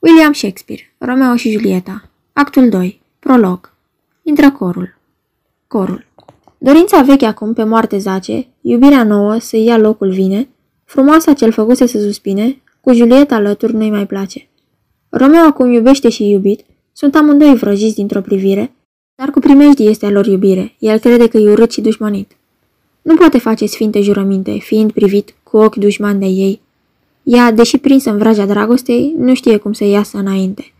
William Shakespeare, Romeo și Julieta, actul 2, prolog. Intră corul. Corul. Dorința veche acum pe moarte zace, iubirea nouă să ia locul vine, frumoasa cel făcuse să suspine, cu Julieta alături nu-i mai place. Romeo acum iubește și iubit, sunt amândoi vrăjiți dintr-o privire, dar cu primejdie este a lor iubire, el crede că e urât și dușmanit. Nu poate face sfinte jurăminte, fiind privit cu ochi dușmani de ei. Ea, deși prinsă în vraja dragostei, nu știe cum să iasă înainte.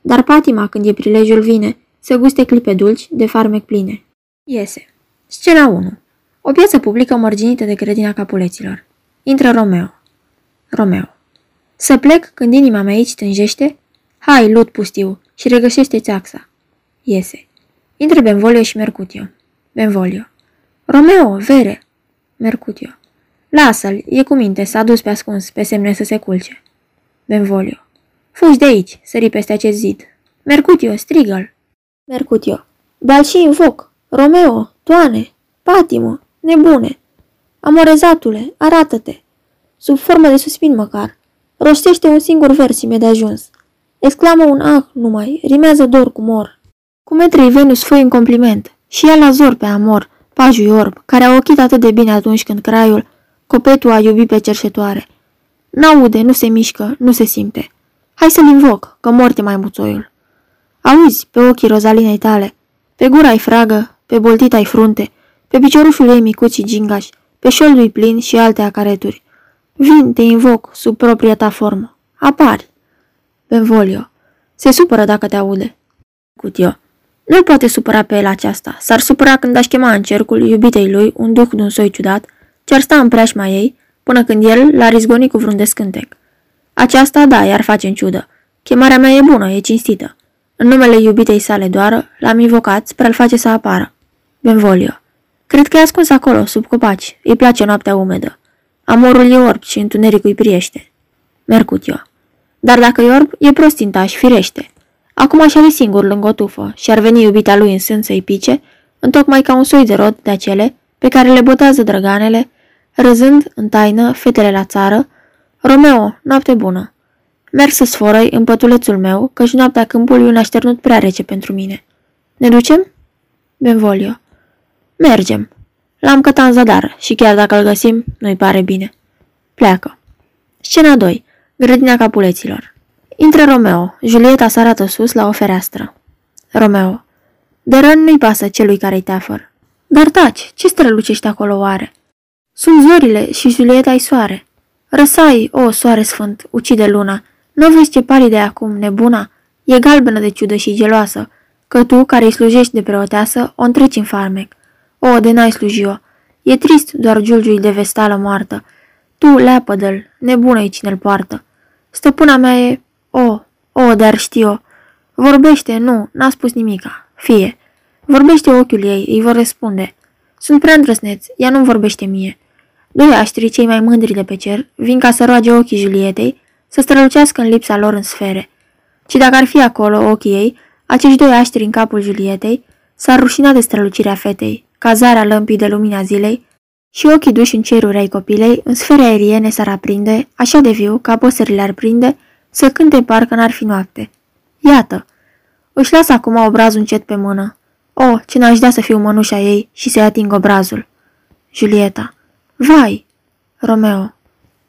Dar patima, când e prilejul vine, să guste clipe dulci, de farmec pline. Iese. Scena 1. O piață publică mărginită de grădina capuleților. Intră Romeo. Romeo. Să plec când inima mea aici tânjește? Hai, lut pustiu, și regăsește țaxa. Iese. Intră Benvolio și Mercutio. Benvolio. Romeo, vere! Mercutio. Lasă-l, e cu minte, s-a dus pe ascuns, pe semne să se culce. Benvolio. Fugi de aici, sări peste acest zid. Mercutio, strigă-l. Mercutio. Dar și invoc. Romeo, toane, patimo, nebune. Amorezatule, arată-te. Sub formă de suspin măcar. Rostește un singur vers mi de ajuns. Exclamă un ah numai, rimează dor cu mor. Cu metrei Venus foi în compliment și ea la zor pe amor, pajul orb, care a ochit atât de bine atunci când craiul, copetul a iubit pe cerșetoare. N-aude, nu se mișcă, nu se simte. Hai să-l invoc, că morte mai muțoiul. Auzi, pe ochii rozalinei tale, pe gura ai fragă, pe boltita ai frunte, pe piciorușul ei micuț și gingaș, pe șoldul plin și alte acareturi. Vin, te invoc, sub propria ta formă. Apari. Benvolio. Se supără dacă te aude. Cutio. Nu-l poate supăra pe el aceasta. S-ar supăra când aș chema în cercul iubitei lui un duh de un soi ciudat, ce ar sta în preajma ei, până când el l-ar izgoni cu vreun descântec. Aceasta, da, i-ar face în ciudă. Chemarea mea e bună, e cinstită. În numele iubitei sale doar, l-am invocat spre a-l face să apară. Benvolio. Cred că e ascuns acolo, sub copaci. Îi place noaptea umedă. Amorul e orb și întunericul îi priește. Mercutio. Dar dacă e orb, e prostintaș, firește. Acum aș fi singur lângă o tufă și ar veni iubita lui în sân să-i pice, întocmai ca un soi de rod de acele pe care le botează drăganele, râzând în taină fetele la țară, Romeo, noapte bună. Merg să sforăi în pătulețul meu, căci noaptea câmpului un așternut prea rece pentru mine. Ne ducem? Benvolio. Mergem. L-am cătat în zadar și chiar dacă îl găsim, nu-i pare bine. Pleacă. Scena 2. Grădina capuleților. Intră Romeo. Julieta se arată sus la o fereastră. Romeo. De rând nu-i pasă celui care-i teafăr. Dar taci, ce strălucești acolo oare? Sunt zorile și Julieta-i soare. Răsai, o, soare sfânt, ucide luna. Nu vezi ce palide acum, nebuna? E galbenă de ciudă și geloasă, că tu, care îi slujești de preoteasă, o întreci în farmec. O, de n-ai sluji-o. E trist doar giulgiul de vestală moartă. Tu, leapădă-l, nebună-i cine-l poartă. Stăpâna mea e... O, o, dar știu. Vorbește, nu, n-a spus nimica. Fie. Vorbește ochiul ei, îi vor răspunde. Sunt prea îndrăsneț, ea nu vorbește mie. Doi aștri, cei mai mândri de pe cer, vin ca să roage ochii Julietei, să strălucească în lipsa lor în sfere. Și dacă ar fi acolo ochii ei, acești doi aștri în capul Julietei, s-ar rușina de strălucirea fetei, cazarea lămpii de lumina zilei, și ochii duși în ceruri ai copilei, în sfere aeriene s-ar aprinde, așa de viu, ca păsările ar prinde, să cânte parcă n-ar fi noapte. Iată! Își lasă acum obrazul încet pe mână. O, ce n-aș da să fiu mănușa ei și să-i ating obrazul. Julieta. Vai! Romeo.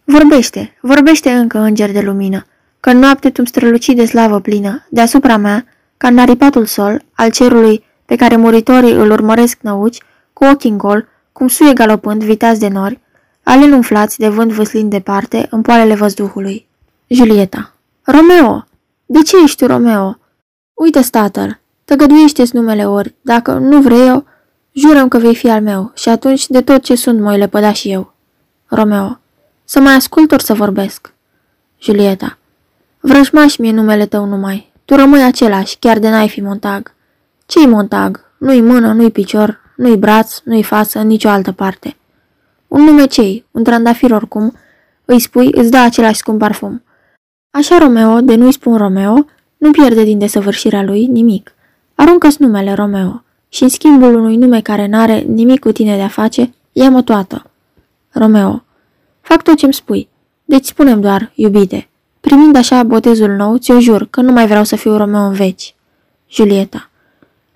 Vorbește, vorbește încă, înger de lumină, că în noapte tu-mi străluci de slavă plină, deasupra mea, ca în aripatul sol al cerului pe care muritorii îl urmăresc năuci, cu ochii în gol, cum suie galopând, vitați de nori, alin umflați de vânt vâslind departe în poalele văzduhului. Julieta. Romeo! De ce ești tu, Romeo? Uite, tatăl, tăgăduiește-ți numele ori, dacă nu vrei eu, jurăm că vei fi al meu și atunci de tot ce sunt mă lepăda și eu. Romeo. Să mai ascult ori să vorbesc. Julieta. Vrăjmaș mie numele tău numai. Tu rămâi același, chiar de n-ai fi montag. Ce-i montag? Nu-i mână, nu-i picior, nu-i braț, nu-i față, în nicio altă parte. Un nume cei, un trandafir oricum, îi spui, îți dă același scump parfum. Așa Romeo, de nu-i spun Romeo, nu pierde din desăvârșirea lui nimic. Aruncă-ți numele Romeo și în schimbul unui nume care n-are nimic cu tine de-a face, ia-mă toată. Romeo. Fac tot ce-mi spui. Deci spunem doar, iubite. Primind așa botezul nou, ți-o jur că nu mai vreau să fiu Romeo în veci. Julieta.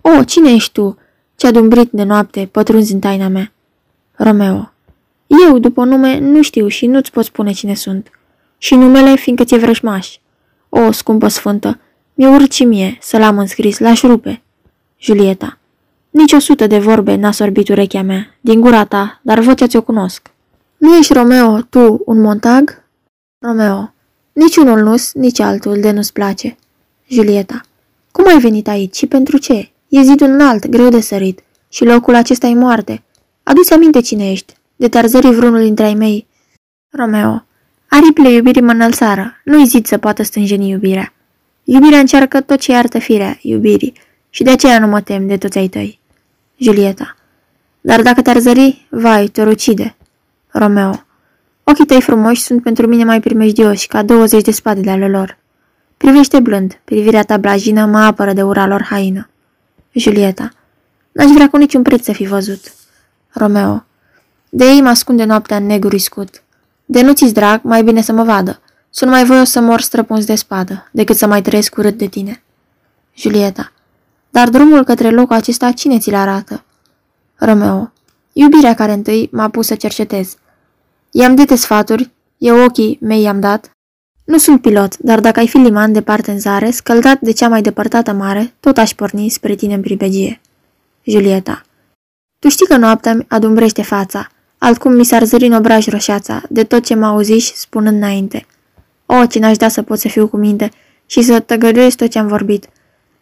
O, cine ești tu? Ce-a dumbrit de noapte, pătrunzi în taina mea. Romeo. Eu, după nume, nu știu și nu-ți pot spune cine sunt. Și numele, fiindcă ți-e vrăjmaș. O, scumpă sfântă, mi-e urât și mie să-l am înscris, l-aș rupe. Julieta. Nici o sută de vorbe n-a sorbit urechea mea, din gura ta, dar vocea ți-o cunosc. Nu ești Romeo, tu, un montag? Romeo. Nici unul nu nici altul de nu-ți place. Julieta. Cum ai venit aici și pentru ce? E zidul înalt, greu de sărit. Și locul acesta e moarte. Adu-ți aminte cine ești. De tarzării vreunul dintre ai mei. Romeo. Aripile iubirii mă înălțară. Nu-i zid să poată stânjeni iubirea. Iubirea încearcă tot ce iartă firea iubirii și de aceea nu mă tem de toți ai tăi. Julieta. Dar dacă te-ar zări, vai, te ucide. Romeo. Ochii tăi frumoși sunt pentru mine mai primejdioși ca 20 de spade de ale lor. Privește blând, privirea ta blajină mă apără de ura lor haină. Julieta. N-aș vrea cu niciun preț să fi văzut. Romeo. De ei mă ascunde noaptea în negru iscut. De nu ți drag, mai bine să mă vadă. Sunt mai voios să mor străpuns de spadă, decât să mai trăiesc urât de tine. Julieta. Dar drumul către locul acesta cine ți-l arată? Romeo. Iubirea care întâi m-a pus să cercetez. I-am dete sfaturi, eu ochii mei i-am dat. Nu sunt pilot, dar dacă ai fi liman de parte în zare, scăldat de cea mai depărtată mare, tot aș porni spre tine în pribegie. Julieta. Tu știi că noaptea adumbrește fața, altcum mi s-ar zări în obraj roșața, de tot ce mă auziși spunând înainte. O, ce n-aș da să pot să fiu cu minte și să tăgăduiesc tot ce am vorbit.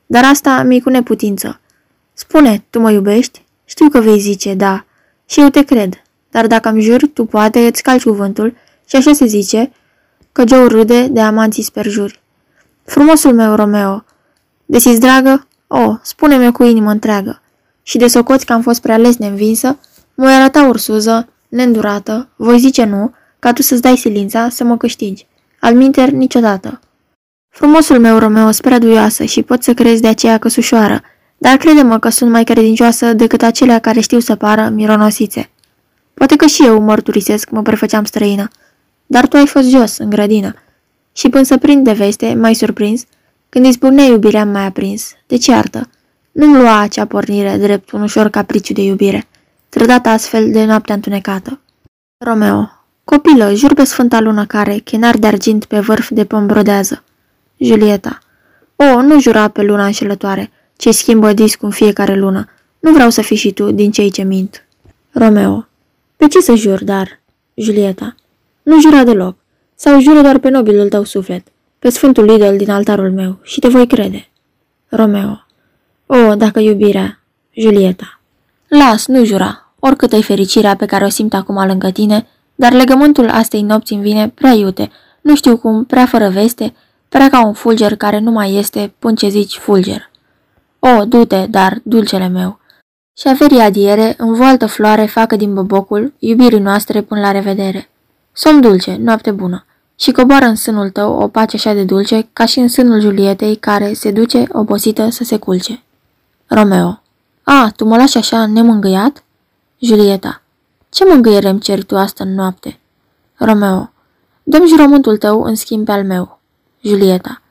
Dar asta mi cu neputință. Spune, tu mă iubești? Știu că vei zice, da. Și eu te cred. Dar dacă îmi juri, tu poate îți calci cuvântul și așa se zice că Joe râde de amanții sperjuri. Frumosul meu, Romeo, desiți dragă? O, spune-mi cu inimă întreagă. Și de socoți că am fost prea les neînvinsă, mă arăta ursuză, neîndurată, voi zice nu, ca tu să-ți dai silința să mă câștigi. Al minter niciodată. Frumosul meu, Romeo, spre duioasă și pot să crezi de aceea căsușoară, dar crede-mă că sunt mai credincioasă decât acelea care știu să pară mironosițe. Poate că și eu mărturisesc, mă prefăceam străină, dar tu ai fost jos, în grădină, și până să prind de veste, mai surprins, când îi spunea iubirea mai aprins, de ceartă. Nu-mi lua acea pornire drept un ușor capriciu de iubire, trădat astfel de noaptea întunecată. Romeo, copilă, jur pe sfânta lună care, chenar de argint pe vârf de pom brodează. Julieta. O, nu jura pe luna înșelătoare, ce schimbă discul în fiecare lună. Nu vreau să fii și tu din cei ce mint. Romeo. Pe ce să jur, dar? Julieta. Nu jura deloc. Sau jură doar pe nobilul tău suflet, pe sfântul idol din altarul meu și te voi crede. Romeo. O, dacă iubirea. Julieta. Las, nu jura. Oricât e fericirea pe care o simt acum lângă tine, dar legământul astei nopți îmi vine prea iute, nu știu cum, prea fără veste, prea ca un fulger care nu mai este până ce zici fulger. O, du-te, dar, dulcele meu. Și șaverii adiere, în voaltă floare facă din bobocul, iubirii noastre până la revedere. Somn dulce, noapte bună. Și coboară în sânul tău o pace așa de dulce, ca și în sânul Julietei, care se duce, obosită, să se culce. Romeo. A, tu mă lași așa nemângâiat? Julieta. Ce mângâiere îmi ceri tu asta în noapte? Romeo. Dăm jurământul tău în schimb pe al meu. Julieta.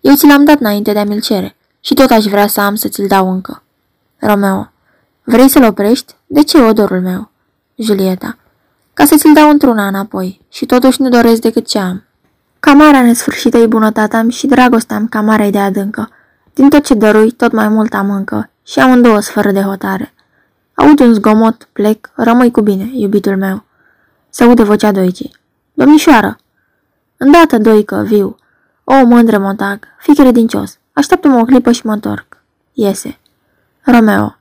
Eu ți l-am dat înainte de a mi-l cere și tot aș vrea să am să ți-l dau încă. Romeo. Vrei să-l oprești? De ce, odorul meu? Julieta. Ca să ți-l dau într-una înapoi și totuși nu doresc decât ce am. Camara nesfârșită e bunătatea și dragostea ca mare de adâncă. Din tot ce dărui, tot mai mult am încă și am două sfără de hotare. Aud un zgomot, plec, rămâi cu bine, iubitul meu. Se aude vocea Doicii. Domnișoară! Îndată, Doică, viu. O, mândre montag, fii credincios. Așteaptă-mă o clipă și mă întorc. Iese. Romeo.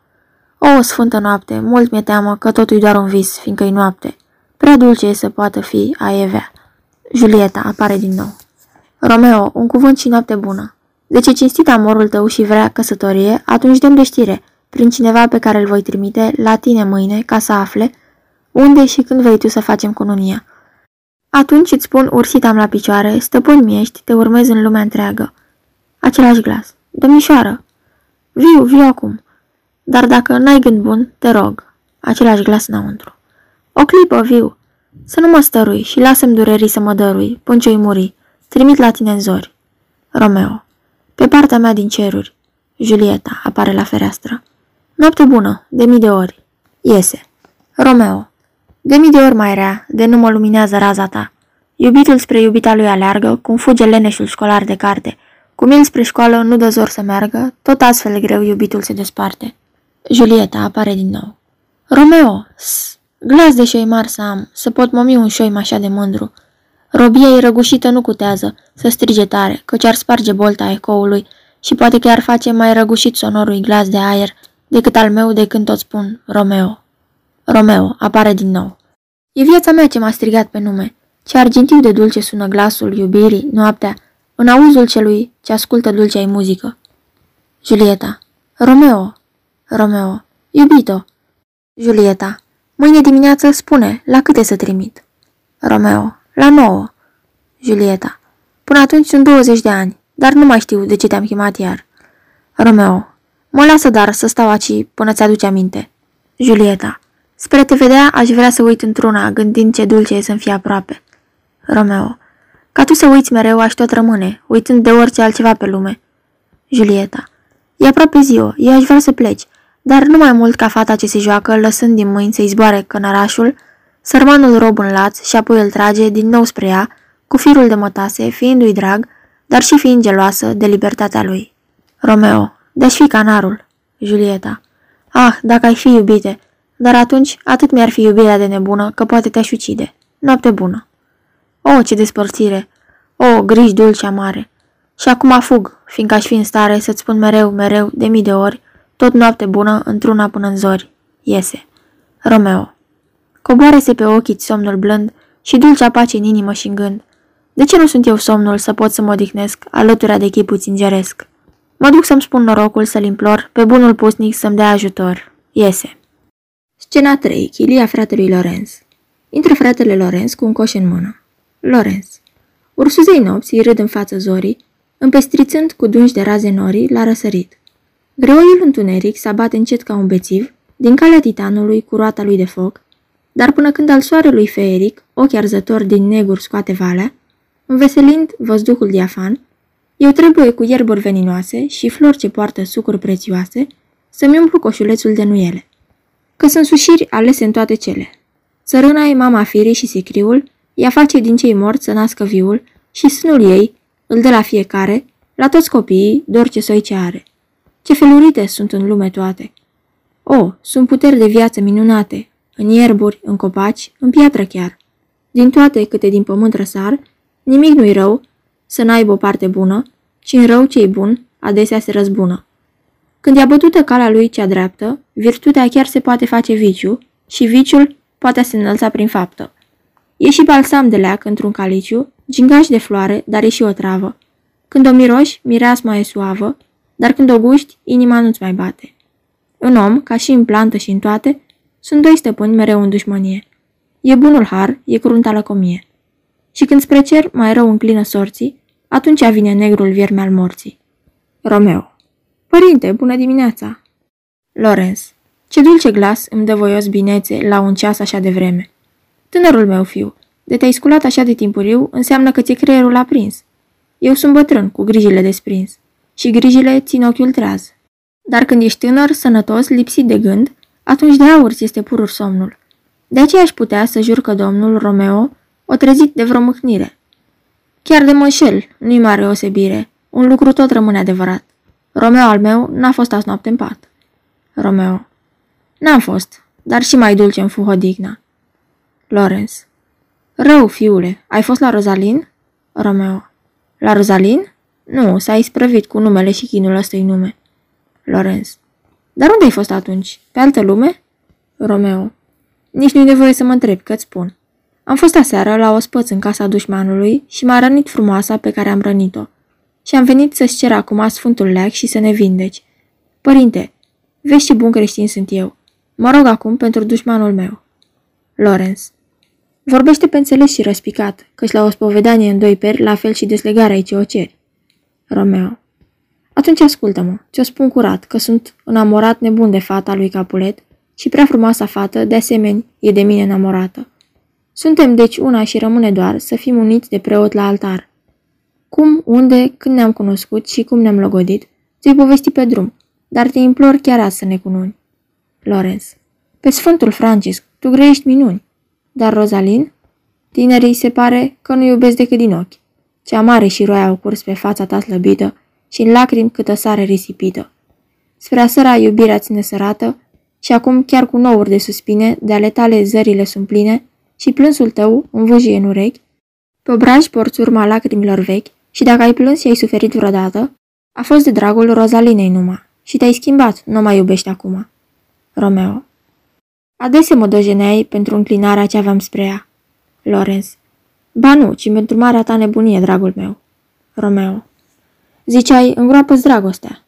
O, sfântă noapte, mult mi-e teamă că totul e doar un vis, fiindcă-i noapte. Prea dulce e să poată fi a Evea. Julieta apare din nou. Romeo, un cuvânt și noapte bună. De ce cinstit amorul tău și vrea căsătorie, atunci dăm de știre, prin cineva pe care îl voi trimite la tine mâine, ca să afle unde și când vei tu să facem cununia. Atunci îți spun ursit am la picioare, stăpân mi-ești, te urmez în lumea întreagă. Același glas. Domnișoară! Viu, viu acum. Dar dacă n-ai gând bun, te rog. Același glas înăuntru. O clipă, viu. Să nu mă stărui și lasă-mi durerii să mă dărui, până ce muri. Trimit la tine în zori. Romeo. Pe partea mea din ceruri. Julieta apare la fereastră. Noapte bună, de mii de ori. Iese. Romeo. De mii de ori mai rea, de nu mă luminează raza ta. Iubitul spre iubita lui aleargă, cum fuge leneșul școlar de carte. Cum el spre școală nu dă zor să meargă, tot astfel greu iubitul se desparte. Julieta apare din nou. Romeo, s, glas de șoi mari să am, să pot momi un șoim așa de mândru. Robia ei răgușită nu cutează, să strige tare, căci ar sparge bolta ecoului și poate chiar face mai răgușit sonorul glas de aer decât al meu de când tot spun Romeo. Romeo apare din nou. E viața mea ce m-a strigat pe nume. Ce argintiu de dulce sună glasul iubirii, noaptea, în auzul celui ce ascultă dulcea muzică. Julieta. Romeo. Romeo. Iubito. Julieta. Mâine dimineață spune, la câte să trimit? Romeo. La nouă. Julieta. Până atunci sunt 20 de ani, dar nu mai știu de ce te-am chemat iar. Romeo. Mă lasă dar să stau aici până ți-aduce aminte. Julieta. Spre te vedea, aș vrea să uit într-una, gândind ce dulce e să-mi fie aproape. Romeo. Ca tu să uiți mereu, aș tot rămâne, uitând de orice altceva pe lume. Julieta. E aproape ziua, eu aș vrea să pleci, dar nu mai mult ca fata ce se joacă, lăsând din mâini să-i zboare cănărașul, sărmanul rob în laț și apoi îl trage din nou spre ea, cu firul de mătase, fiindu-i drag, dar și fiind geloasă de libertatea lui. Romeo. Deci fi canarul. Julieta. Ah, dacă ai fi iubite, dar atunci atât mi-ar fi iubirea de nebună că poate te-aș ucide. Noapte bună. O, ce despărțire! O, griji dulce amare! Și acum fug, fiindcă aș fi în stare să-ți spun mereu, mereu, de mii de ori, tot noapte bună, într-una până în zori. Iese. Romeo. Coboare-se pe ochii somnul blând și dulcea pace în inimă și în gând. De ce nu sunt eu somnul să pot să mă odihnesc alătura de chipul țingeresc? Mă duc să-mi spun norocul să-l implor pe bunul pusnic să-mi dea ajutor. Iese. Scena 3. Chilia fratelui Lorenz. Intră fratele Lorenz cu un coș în mână. Lorenz. Ursuzei nopții râd în fața zorii, împestrițând cu dungi de raze norii la răsărit. Greoiul întuneric se abate încet ca un bețiv, din calea titanului cu roata lui de foc, dar până când al soarelui feeric, ochi arzător din negur scoate valea, înveselind văzduhul diafan, eu trebuie cu ierburi veninoase și flori ce poartă sucuri prețioase să-mi umplu coșulețul de nuiele. Că sunt sușiri alese în toate cele. Țărâna e mama firii și sicriul, ea face din cei morți să nască viul și sânul ei îl dă la fiecare, la toți copiii, doar ce soi ce are. Ce felurite sunt în lume toate! O, sunt puteri de viață minunate, în ierburi, în copaci, în piatră chiar. Din toate câte din pământ răsar, nimic nu-i rău să n-aibă o parte bună, ci în rău ce bun, adesea se răzbună. Când e bătută calea lui cea dreaptă, virtutea chiar se poate face viciu și viciul poate se înălța prin faptă. E și balsam de leac într-un caliciu, gingaș de floare, dar e și o travă. Când o miroși, mireasma e suavă, dar când o guști, inima nu-ți mai bate. În om, ca și în plantă și în toate, sunt doi stăpâni mereu în dușmănie. E bunul har, e crunta lăcomie. Și când spre cer mai rău înclină sorții, atunci vine negrul vierme al morții. Romeo Părinte, bună dimineața! Lorenz Ce dulce glas îmi dă voios binețe la un ceas așa de vreme. Tânărul meu fiu, de te-ai sculat așa de timpuriu, înseamnă că ți-e creierul aprins. Eu sunt bătrân, cu grijile desprins. Și grijile țin ochiul treaz. Dar când ești tânăr, sănătos, lipsit de gând, atunci de aur ți este purur somnul. De aceea aș putea să jur că domnul Romeo o trezit de vreo mâhnire. Chiar de mășel, nu-i mare osebire, un lucru tot rămâne adevărat. Romeo al meu n-a fost azi noapte în pat. Romeo. N-am fost, dar și mai dulce în fu digna. Lorenz. Rău, fiule, ai fost la Rozalin? Romeo. La Rozalin? Nu, s-a isprăvit cu numele și chinul ăsta nume. Lorenz. Dar unde ai fost atunci? Pe altă lume? Romeo. Nici nu-i nevoie să mă întreb, că-ți spun. Am fost aseară la ospăț în casa dușmanului și m-a rănit frumoasa pe care am rănit-o. Și am venit să-ți cer acum sfântul leac și să ne vindeci. Părinte, vezi ce bun creștin sunt eu. Mă rog acum pentru dușmanul meu. Lorenz. Vorbește pe înțeles și răspicat, căci la o spovedanie în doi peri, la fel și deslegarea aici o ceri. Romeo. Atunci ascultă-mă, ți-o spun curat, că sunt enamorat nebun de fata lui Capulet și prea frumoasa fată, de asemenea, e de mine enamorată. Suntem deci una și rămâne doar să fim uniți de preot la altar. Cum, unde, când ne-am cunoscut și cum ne-am logodit, ți-i povesti pe drum, dar te implor chiar azi să ne cununi. Lorenz. Pe Sfântul Francisc, tu grăiești minuni. Dar Rozalin? Tinerii se pare că nu iubesc decât din ochi. Cea mare și roia au curs pe fața ta slăbită și în lacrimi câtă sare risipită. Spre săra iubirea ține sărată și acum chiar cu nouri de suspine, de ale tale zările sunt pline și plânsul tău învâjie în urechi, pe obraj porți urma lacrimilor vechi și dacă ai plâns și ai suferit vreodată, a fost de dragul Rozalinei numai și te-ai schimbat, nu mai iubești acum. Romeo Adesea mă dojeneai pentru înclinarea ce aveam spre ea. Lorenz Ba nu, ci pentru marea ta nebunie, dragul meu. Romeo Ziceai, îngroapă-ți dragostea.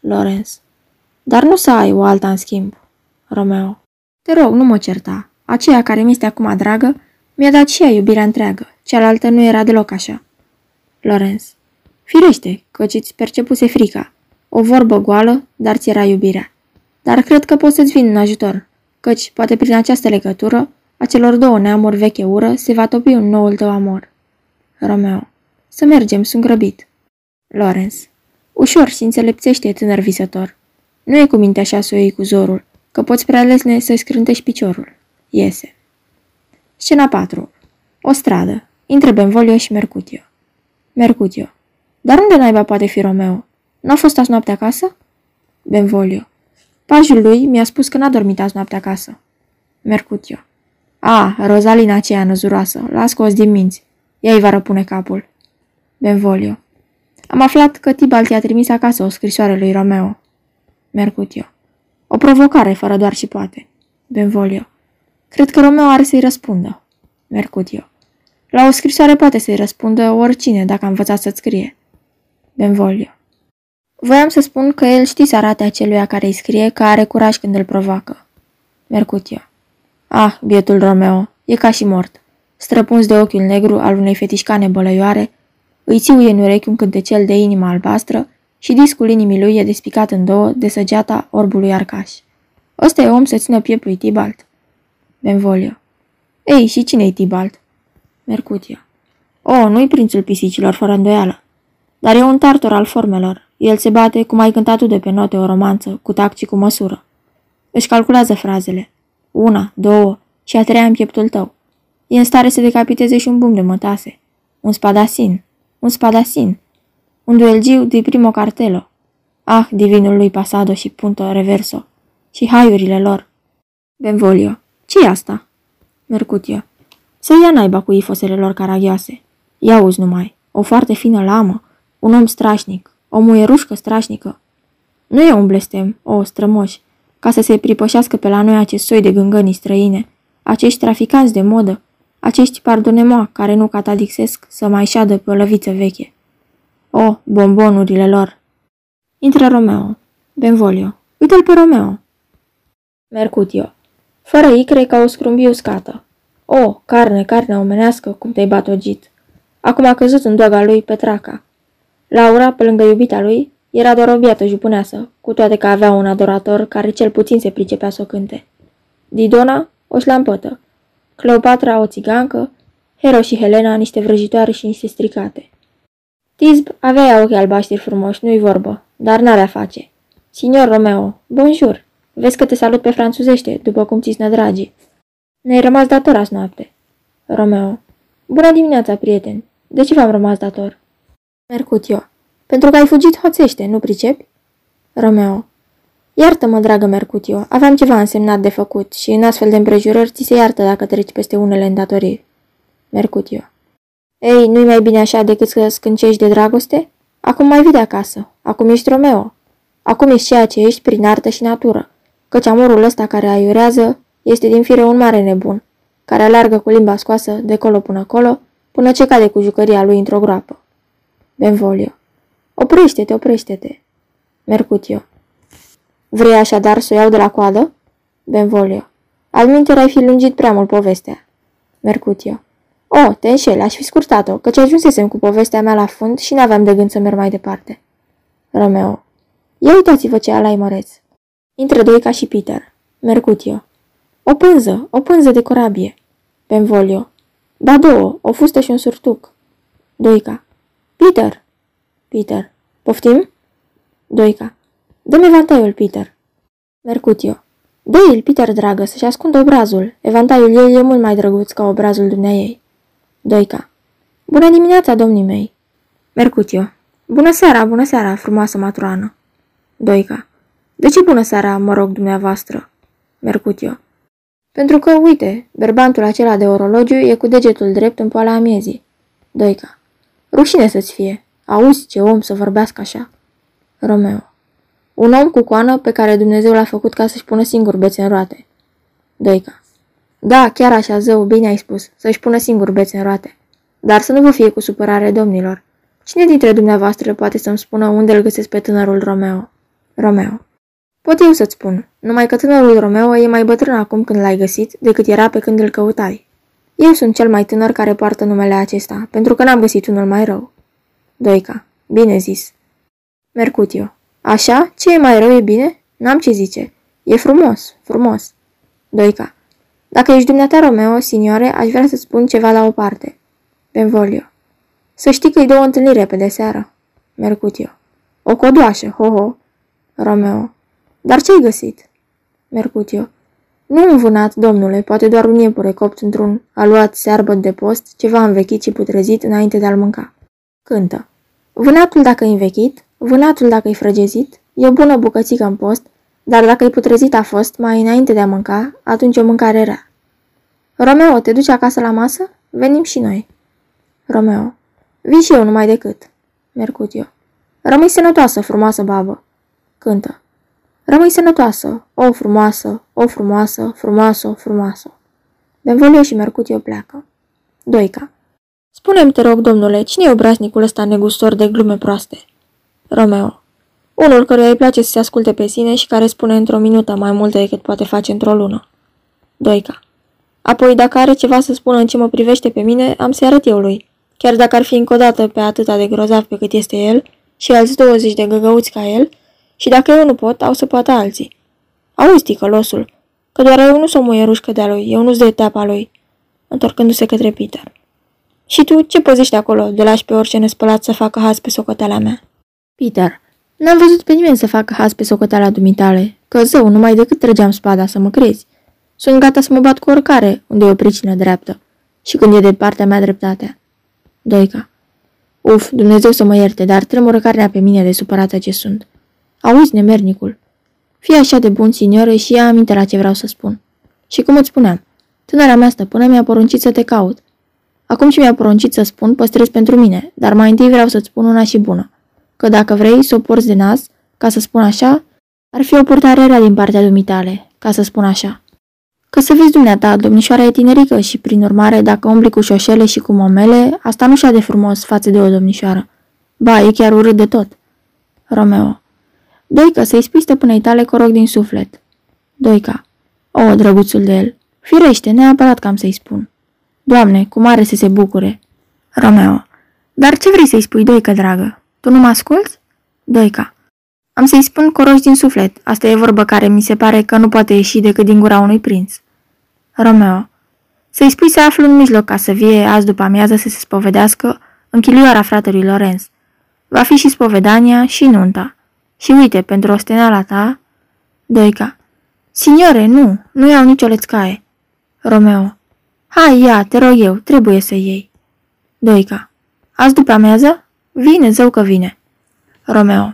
Lorenz Dar nu să ai o alta în schimb. Romeo Te rog, nu mă certa. Aceea care mi este acum dragă, mi-a dat și ea iubirea întreagă. Cealaltă nu era deloc așa. Lorenz Firește, căci îți percepuse frica. O vorbă goală, dar ți era iubirea. Dar cred că pot să-ți vin în ajutor, căci, poate prin această legătură, a celor două neamuri veche ură se va topi un noul tău amor. Romeo. Să mergem, sunt grăbit. Lorenz. Ușor și înțelepțește, tânăr visător. Nu e cu minte așa să o iei cu zorul, că poți prea lesne să-i scrântești piciorul. Iese. Scena 4. O stradă. Intră Benvolio și Mercutio. Mercutio. Dar unde naiba poate fi Romeo? N-a fost azi noapte acasă? Benvolio. Pajul lui mi-a spus că n-a dormit azi noapte acasă. Mercutio. A, Rozalina aceea năzuroasă, l-a scos din minți. Ea îi va răpune capul. Benvolio. Am aflat că Tibalt i-a trimis acasă o scrisoare lui Romeo. Mercutio. O provocare fără doar și poate. Benvolio. Cred că Romeo are să-i răspundă. Mercutio. La o scrisoare poate să-i răspundă oricine dacă a învățat să-ți scrie. Benvolio. Voiam să spun că el știe să arate aceluia care îi scrie că are curaj când îl provoacă. Mercutio. Ah, bietul Romeo, e ca și mort. Străpuns de ochiul negru al unei fetișcane bălăioare, îi țiuie în urechi un cântecel de inimă albastră și discul inimii lui e despicat în două de săgeata orbului arcaș. Ăsta e om să țină piept lui Tibalt. Benvolio. Ei, și cine-i Tibalt? Mercutio. O, nu-i prințul pisicilor, fără îndoială. Dar e un tartor al formelor. El se bate, cum ai cântat tu de pe note o romanță, cu tact și cu măsură. Își calculează frazele. Una, două și a treia în pieptul tău. E în stare să decapiteze și un bum de mătase. Un spadasin. Un spadasin. Un duelgiu de primo cartelo. Ah, divinul lui Pasado și Punto Reverso. Și haiurile lor. Benvolio. ce e asta? Mercutio. Să ia naiba cu ifosele lor caragioase. Ia uzi numai. O foarte fină lamă. Un om strașnic. O muierușcă strașnică. Nu e un blestem, o strămoși, ca să se pripășească pe la noi acest soi de gângănii străine, acești traficanți de modă, acești pardonema care nu catadixesc să mai șadă pe o lăviță veche. O, bombonurile lor! Intră Romeo. Benvolio. Uite-l pe Romeo. Mercutio. Fără icre ca o scrumbiu uscată. O, carne, carne omenească, cum te-ai batogit. Acum a căzut în doaga lui Petraca. Laura, pe lângă iubita lui, era doar o biată jupuneasă, cu toate că avea un adorator care cel puțin se pricepea să o cânte. Didona, o șlampătă. Cleopatra, o țigancă. Hero și Helena, niște vrăjitoare și niște stricate. Tizb avea ea ochii albaștri frumoși, nu-i vorbă, dar n-avea face. Signor Romeo, bonjour! Vezi că te salut pe franțuzește, după cum ți dragii. Ne-ai rămas dator azi noapte. Romeo. Bună dimineața, prieten. De ce v-am rămas dator? Mercutio. Pentru că ai fugit hoțește, nu pricepi? Romeo. Iartă-mă, dragă Mercutio, aveam ceva însemnat de făcut și în astfel de împrejurări ți se iartă dacă treci peste unele îndatoriri. Mercutio. Ei, nu-i mai bine așa decât să scâncești de dragoste? Acum mai vii de acasă. Acum ești Romeo. Acum ești ceea ce ești prin artă și natură. Căci amorul ăsta care aiurează este din fire un mare nebun, care alargă cu limba scoasă de colo până colo, până ce cade cu jucăria lui într-o groapă. Benvolio. Oprește-te, oprește-te. Mercutio. Vrei așadar să o iau de la coadă? Benvolio. Alminter ai fi lungit prea mult povestea. Mercutio. O, te înșeli, aș fi scurtat-o, căci ajunsesem cu povestea mea la fund și n-aveam de gând să merg mai departe. Romeo. Ia uitați-vă ce alai măreț. Intră doi ca și Peter. Mercutio. O pânză, o pânză de corabie. Benvolio. Da două, o fustă și un surtuc. Doica. Peter! Peter. Poftim? Doica. Dă-mi evantaiul, Peter. Mercutio. Dă-i, Peter, dragă, să-și ascundă obrazul. Evantaiul ei e mult mai drăguț ca obrazul dumneiei. Doica. Bună dimineața, domnii mei. Mercutio. Bună seara, bună seara, frumoasă matroană. Doica. De ce bună seara, mă rog dumneavoastră? Mercutio. Pentru că, uite, berbantul acela de orologiu e cu degetul drept în poala amiezii. Doica. Rușine să-ți fie. Auzi ce om să vorbească așa. Romeo. Un om cu coană pe care Dumnezeu l-a făcut ca să-și pună singur bețe în roate. Doica. Da, chiar așa, zău, bine ai spus, să-și pună singur bețe în roate. Dar să nu vă fie cu supărare, domnilor. Cine dintre dumneavoastră poate să-mi spună unde îl găsesc pe tânărul Romeo? Romeo. Pot eu să-ți spun, numai că tânărul Romeo e mai bătrân acum când l-ai găsit decât era pe când îl căutai. Eu sunt cel mai tânăr care poartă numele acesta, pentru că n-am găsit unul mai rău. Doica. Bine zis. Mercutio. Așa? Ce e mai rău e bine? N-am ce zice. E frumos, frumos. Doica. Dacă ești dumneata Romeo, signore, aș vrea să spun ceva la o parte. Benvolio. Să știi că-i dă o întâlnire pe de seară. Mercutio. O codoașă, ho-ho. Romeo. Dar ce-ai găsit? Mercutio. Nu un vânat, domnule, poate doar un iepure copt într-un aluat searbă de post, ceva învechit și putrezit înainte de a-l mânca. Cântă. Vânatul dacă e învechit, vânatul dacă e frăgezit, e o bună bucățică în post, dar dacă e putrezit a fost, mai înainte de a mânca, atunci o mâncare rea. Romeo, te duci acasă la masă? Venim și noi. Romeo. Vii și eu numai decât. Mercutio. Rămâi sănătoasă, frumoasă babă. Cântă. Rămâi sănătoasă, o frumoasă, o frumoasă, frumoasă, frumoasă. Benvolio și Mercutio pleacă. Doica. Spune-mi, te rog, domnule, cine e obraznicul ăsta negustor de glume proaste? Romeo. Unul căruia îi place să se asculte pe sine și care spune într-o minută mai multe decât poate face într-o lună. Doica. Apoi, dacă are ceva să spună în ce mă privește pe mine, am să-i arăt eu lui. Chiar dacă ar fi încă o dată pe atâta de grozav pe cât este el și alți 20 de găgăuți ca el, și dacă eu nu pot, au să poată alții. Auzi, ticălosul, că doar eu nu sunt muierușcă de-a lui, eu nu-s de teapa lui, întorcându-se către Peter. Și tu, ce păzești acolo, de lași pe orice nespălat să facă haz pe socoteala mea? Peter, n-am văzut pe nimeni să facă haz pe socoteala dumitale, că zău, numai decât trăgeam spada să mă crezi. Sunt gata să mă bat cu oricare, unde e o pricină dreaptă. Și când e de partea mea dreptatea. Doica. Uf, Dumnezeu să mă ierte, dar tremură carnea pe mine de supărată ce sunt. Auzi, nemernicul. Fii așa de bun, signore, și ia aminte la ce vreau să spun. Și cum îți spuneam, tânăra mea stăpână mi-a poruncit să te caut. Acum ce mi-a poruncit să spun, păstrez pentru mine, dar mai întâi vreau să-ți spun una și bună. Că dacă vrei să o porți de nas, ca să spun așa, ar fi o purtare rea din partea dumitale, ca să spun așa. Că să vezi dumneata, domnișoara e tinerică și, prin urmare, dacă umbli cu șoșele și cu momele, asta nu și de frumos față de o domnișoară. Ba, e chiar urât de tot. Romeo. Doica, să-i spui stăpânei tale că rog din suflet. Doica. O, drăguțul de el. Firește, neapărat că am să-i spun. Doamne, cum are să se bucure. Romeo. Dar ce vrei să-i spui, Doica, dragă? Tu nu mă asculți? Doica. Am să-i spun coroș din suflet. Asta e vorba care mi se pare că nu poate ieși decât din gura unui prinț. Romeo. Să-i spui să aflu în mijloc ca să vie azi după amiază să se spovedească în chilioara fratelui Lorenz. Va fi și spovedania și nunta. Și uite, pentru osteneala ta... Doica. Signore, nu, nu iau nicio lețcaie. Romeo. Hai, ia, te rog eu, trebuie să iei. Doica. Azi după amiază? Vine, zău că vine. Romeo.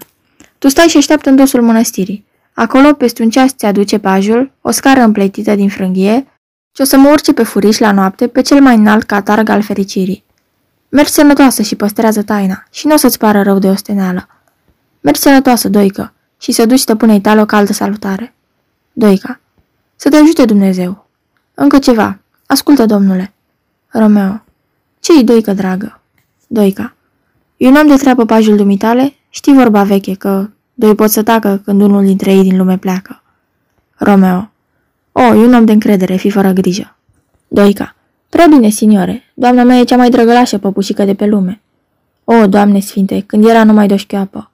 Tu stai și așteaptă în dosul mănăstirii. Acolo, peste un ceas, ți-aduce pajul, o scară împletită din frânghie, și o să mă urce pe furiș la noapte pe cel mai înalt catarg al fericirii. Mergi sănătoasă și păstrează taina și nu o să-ți pară rău de osteneală. Mergi sănătoasă, Doică, și să duci stăpânei tale o caldă salutare. Doica. Să te ajute Dumnezeu. Încă ceva. Ascultă, domnule. Romeo. Ce-i, Doică, dragă? Doica. Eu n-am de treabă pajul dumitale, știi vorba veche, că doi pot să tacă când unul dintre ei din lume pleacă. Romeo. O, e un om de încredere, fi fără grijă. Doica. Prea bine, signore. Doamna mea e cea mai drăgălașă păpușică de pe lume. O, Doamne Sfinte, când era numai de-o șchioapă.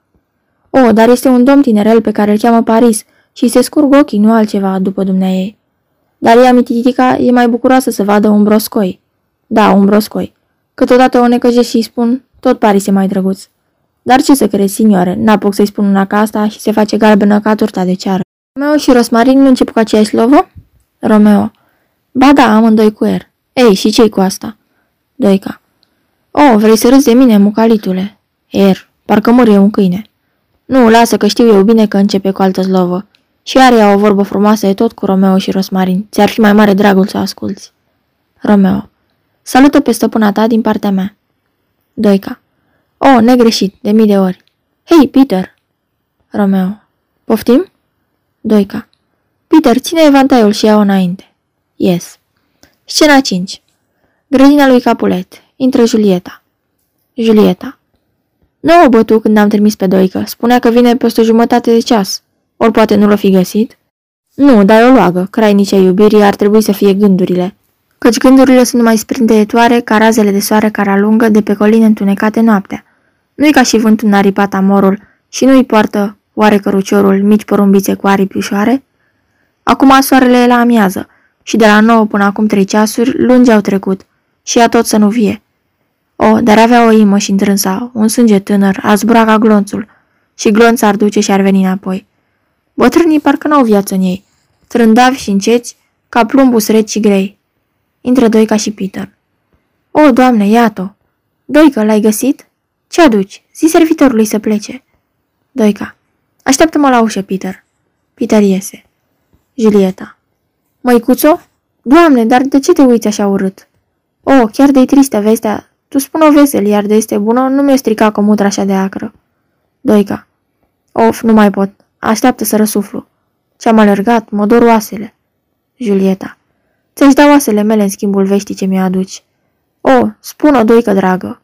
O, dar este un domn tinerel pe care îl cheamă Paris și se scurg ochii, nu altceva, după dumneaei. Dar ea, mititica, e mai bucuroasă să vadă un broscoi. Da, un broscoi. Câteodată o necăjesc și îi spun, tot Paris e mai drăguț. Dar ce să crezi, signore, n-apuc să-i spun una ca asta și se face galbenă ca turta de ceară. Romeo și Rosmarin nu încep cu aceeași lovă? Romeo. Ba da, amândoi cu er. Ei, și ce cu asta? Doica. Oh, vrei să râzi de mine, mucalitule? Er, parcă mărie un câine. Nu, lasă că știu eu bine că începe cu altă slovă. Și are ea o vorbă frumoasă e tot cu Romeo și Rosmarin. Ți-ar fi mai mare dragul să asculți. Romeo. Salută pe stăpâna ta din partea mea. Doica. Oh, negreșit, de mii de ori. Hei, Peter! Romeo. Poftim? Doica. Peter, ține evantaiul și ia-o înainte. Yes. Scena 5. Grădina lui Capulet. Intră Julieta. Julieta. Nu o bătu când am trimis pe Doică. Spunea că vine peste o jumătate de ceas. Ori poate nu l-o fi găsit? Nu, dar o loagă. Crainicea iubirii ar trebui să fie gândurile. Căci gândurile sunt numai sprinteitoare ca razele de soare care alungă de pe coline întunecate noaptea. Nu-i ca și vântul naripat amorul și nu-i poartă oare căruciorul mici porumbițe cu aripi ușoare? Acum soarele e la amiază și de la nouă până acum trei ceasuri lungi au trecut și ea tot să nu vie. O, dar avea o imă și întrânsa, un sânge tânăr, a zbura ca glonțul și glonț ar duce și ar veni înapoi. Bătrânii parcă n-au viață în ei, trândavi și înceți, ca plumbus reci și grei. Intră Doica și Peter. O, doamne, iată-o! Doica, l-ai găsit? Ce aduci? Zi servitorului să plece. Doica. Așteaptă-mă la ușă, Peter. Peter iese. Julieta. Măicuțo? Doamne, dar de ce te uiți așa urât? O, chiar de-i tristă vestea. Tu spun-o vesel, iar de este bună, nu mi-o strica comutra așa de acră. Doica. Of, nu mai pot. Așteaptă să răsuflu. Ce-am alergat, mă dor oasele. Julieta. Ți-aș da oasele mele în schimbul veștii ce mi-o aduci. O, spun-o, doică dragă.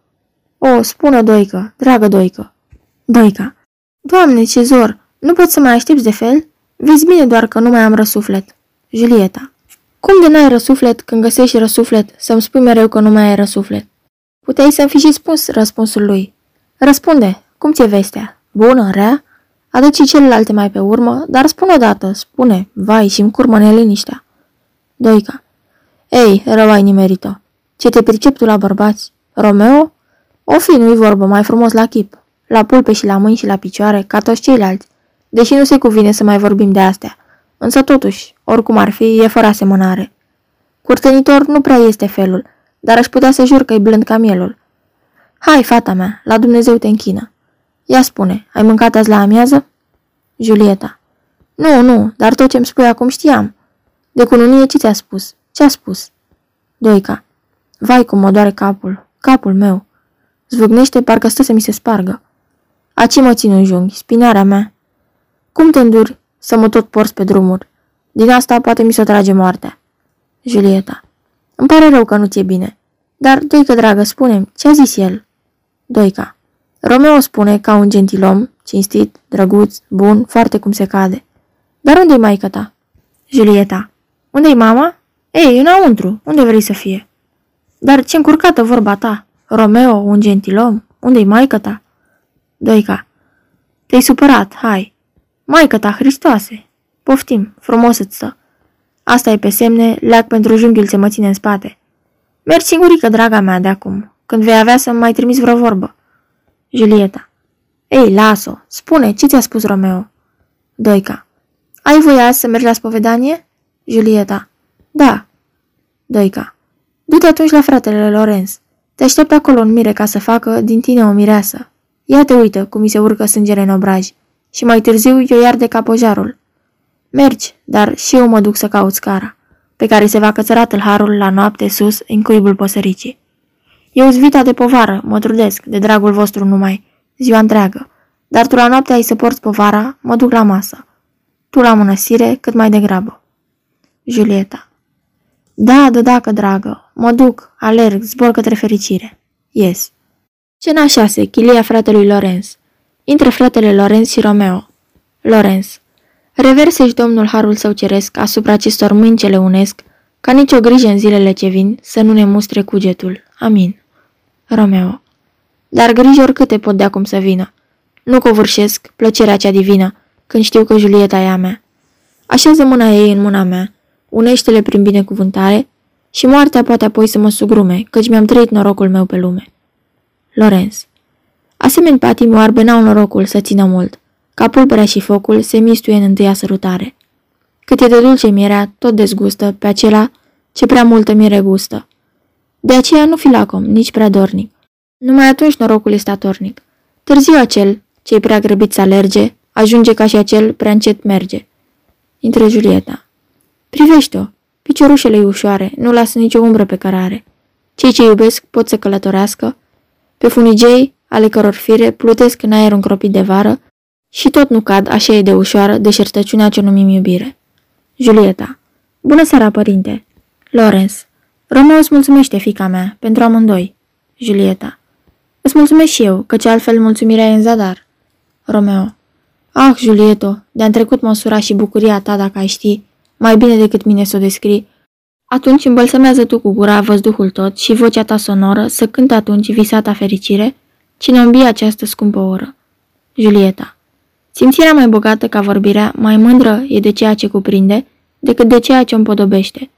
O, spune Doică, dragă Doică. Doica. Doamne, ce zor! Nu pot să mai aștepți de fel? Vezi bine doar că nu mai am răsuflet. Julieta. Cum de n-ai răsuflet când găsești răsuflet să-mi spui mereu că nu mai ai răsuflet? Puteai să-mi fi și spus răspunsul lui. Răspunde, cum ți-e vestea? Bună, rea? Aduci celelalte mai pe urmă, dar spune odată, spune, vai și-mi curmă neliniștea. Doica. Ei, rău ai nimerit-o. Ce te pricep tu la bărbați? Romeo? O fi, nu-i vorbă, mai frumos la chip, la pulpe și la mâini și la picioare, ca toți ceilalți, deși nu se cuvine să mai vorbim de astea. Însă totuși, oricum ar fi, e fără asemănare. Curtenitor nu prea este felul, dar aș putea să jur că e blând ca mielul. Hai, fata mea, la Dumnezeu te închină. Ea spune, ai mâncat azi la amiază? Julieta. Nu, nu, dar tot ce-mi spui acum știam. De cununie ce ți-a spus? Ce-a spus? Doica. Vai cum mă doare capul, capul meu. Zvâgnește, parcă stă să mi se spargă. Aci mă țin în junghi, spinarea mea. Cum te înduri să mă tot porți pe drumuri? Din asta poate mi se trage moartea. Julieta. Îmi pare rău că nu ți-e bine. Dar, Doică, dragă, spune ce a zis el? Doica. Romeo spune ca un gentilom, cinstit, drăguț, bun, foarte cum se cade. Dar unde-i maică ta? Julieta. Unde-i mama? Ei, înăuntru. Unde vrei să fie? Dar ce încurcată vorba ta. Romeo, un gentilom? Unde-i maică ta? Doica. Te-ai supărat, hai. Maică ta, Hristoase. Poftim, frumos îți stă. Asta e pe semne, leac pentru junghiul ce mă ține în spate. Mergi singurică, draga mea, de acum, când vei avea să-mi mai trimis vreo vorbă. Julieta. Ei, las-o. Spune, ce ți-a spus Romeo? Doica. Ai voie azi să mergi la spovedanie? Julieta. Da. Doica. Du-te atunci la fratele Lorenz. Te aștept acolo în mire ca să facă din tine o mireasă. Ia te uită cum mi se urcă sângele în obraj și mai târziu eu iar de capojarul. Mergi, dar și eu mă duc să caut scara, pe care se va cățăra tâlharul la noapte sus în cuibul păsăricii. Eu zvita de povară, mă trudesc, de dragul vostru numai, ziua întreagă, dar tu la noapte ai să porți povara, mă duc la masă. Tu la mănăstire, cât mai degrabă. Julieta Da, da, dacă, dragă, Mă duc, alerg, zbor către fericire. Ies. Cena 6. Chilia fratelui Lorenz. Intră fratele Lorenz și Romeo. Lorenz. Reverse-și domnul harul său ceresc asupra acestor mâini ce le unesc, ca nicio grijă în zilele ce vin să nu ne mustre cugetul. Amin. Romeo. Dar griji oricâte pot de acum să vină. Nu covârșesc plăcerea cea divină, când știu că Julieta e a mea. Așează mâna ei în mâna mea, unește-le prin binecuvântare și moartea poate apoi să mă sugrume, căci mi-am trăit norocul meu pe lume. Lorenz. Asemeni patii moarbe n-au norocul să țină mult. Ca pulberea și focul se mistuie în întâia sărutare. Cât e de dulce mierea, tot dezgustă pe acela ce prea multă mire gustă. De aceea nu fi lacom, nici prea dornic. Numai atunci norocul este atornic. Târziu acel, ce prea grăbit să alerge, ajunge ca și acel prea încet merge. Intră Julieta. Privește-o, piciorușele ușoare, nu lasă nicio umbră pe care are. Cei ce iubesc pot să călătorească, pe funigei, ale căror fire plutesc în aer încropit de vară, și tot nu cad, așa e de ușoară, deșertăciunea ce numim iubire. Julieta. Bună seara, părinte. Lorenz. Romeo îți mulțumește, fica mea, pentru amândoi. Julieta. Îți mulțumesc și eu, căci altfel mulțumirea e în zadar. Romeo. Ah, Julieto, de-a trecut măsura și bucuria ta dacă ai ști, mai bine decât mine să o descrii. Atunci îmbălsămează tu cu gura văzduhul tot și vocea ta sonoră să cântă atunci visata fericire, cine îmbie această scumpă oră. Julieta. Simțirea mai bogată ca vorbirea, mai mândră e de ceea ce cuprinde, decât de ceea ce o împodobește.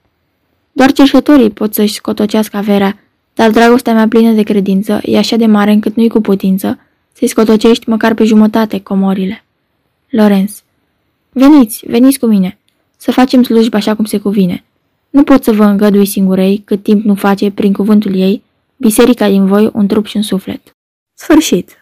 Doar cerșătorii pot să-și scotocească averea, dar dragostea mea plină de credință e așa de mare încât nu-i cu putință să-i scotocești măcar pe jumătate comorile. Lorenz. Veniți, veniți cu mine. Să facem slujba așa cum se cuvine. Nu pot să vă îngădui singurei, cât timp nu face, prin cuvântul ei, biserica din voi un trup și un suflet. Sfârșit.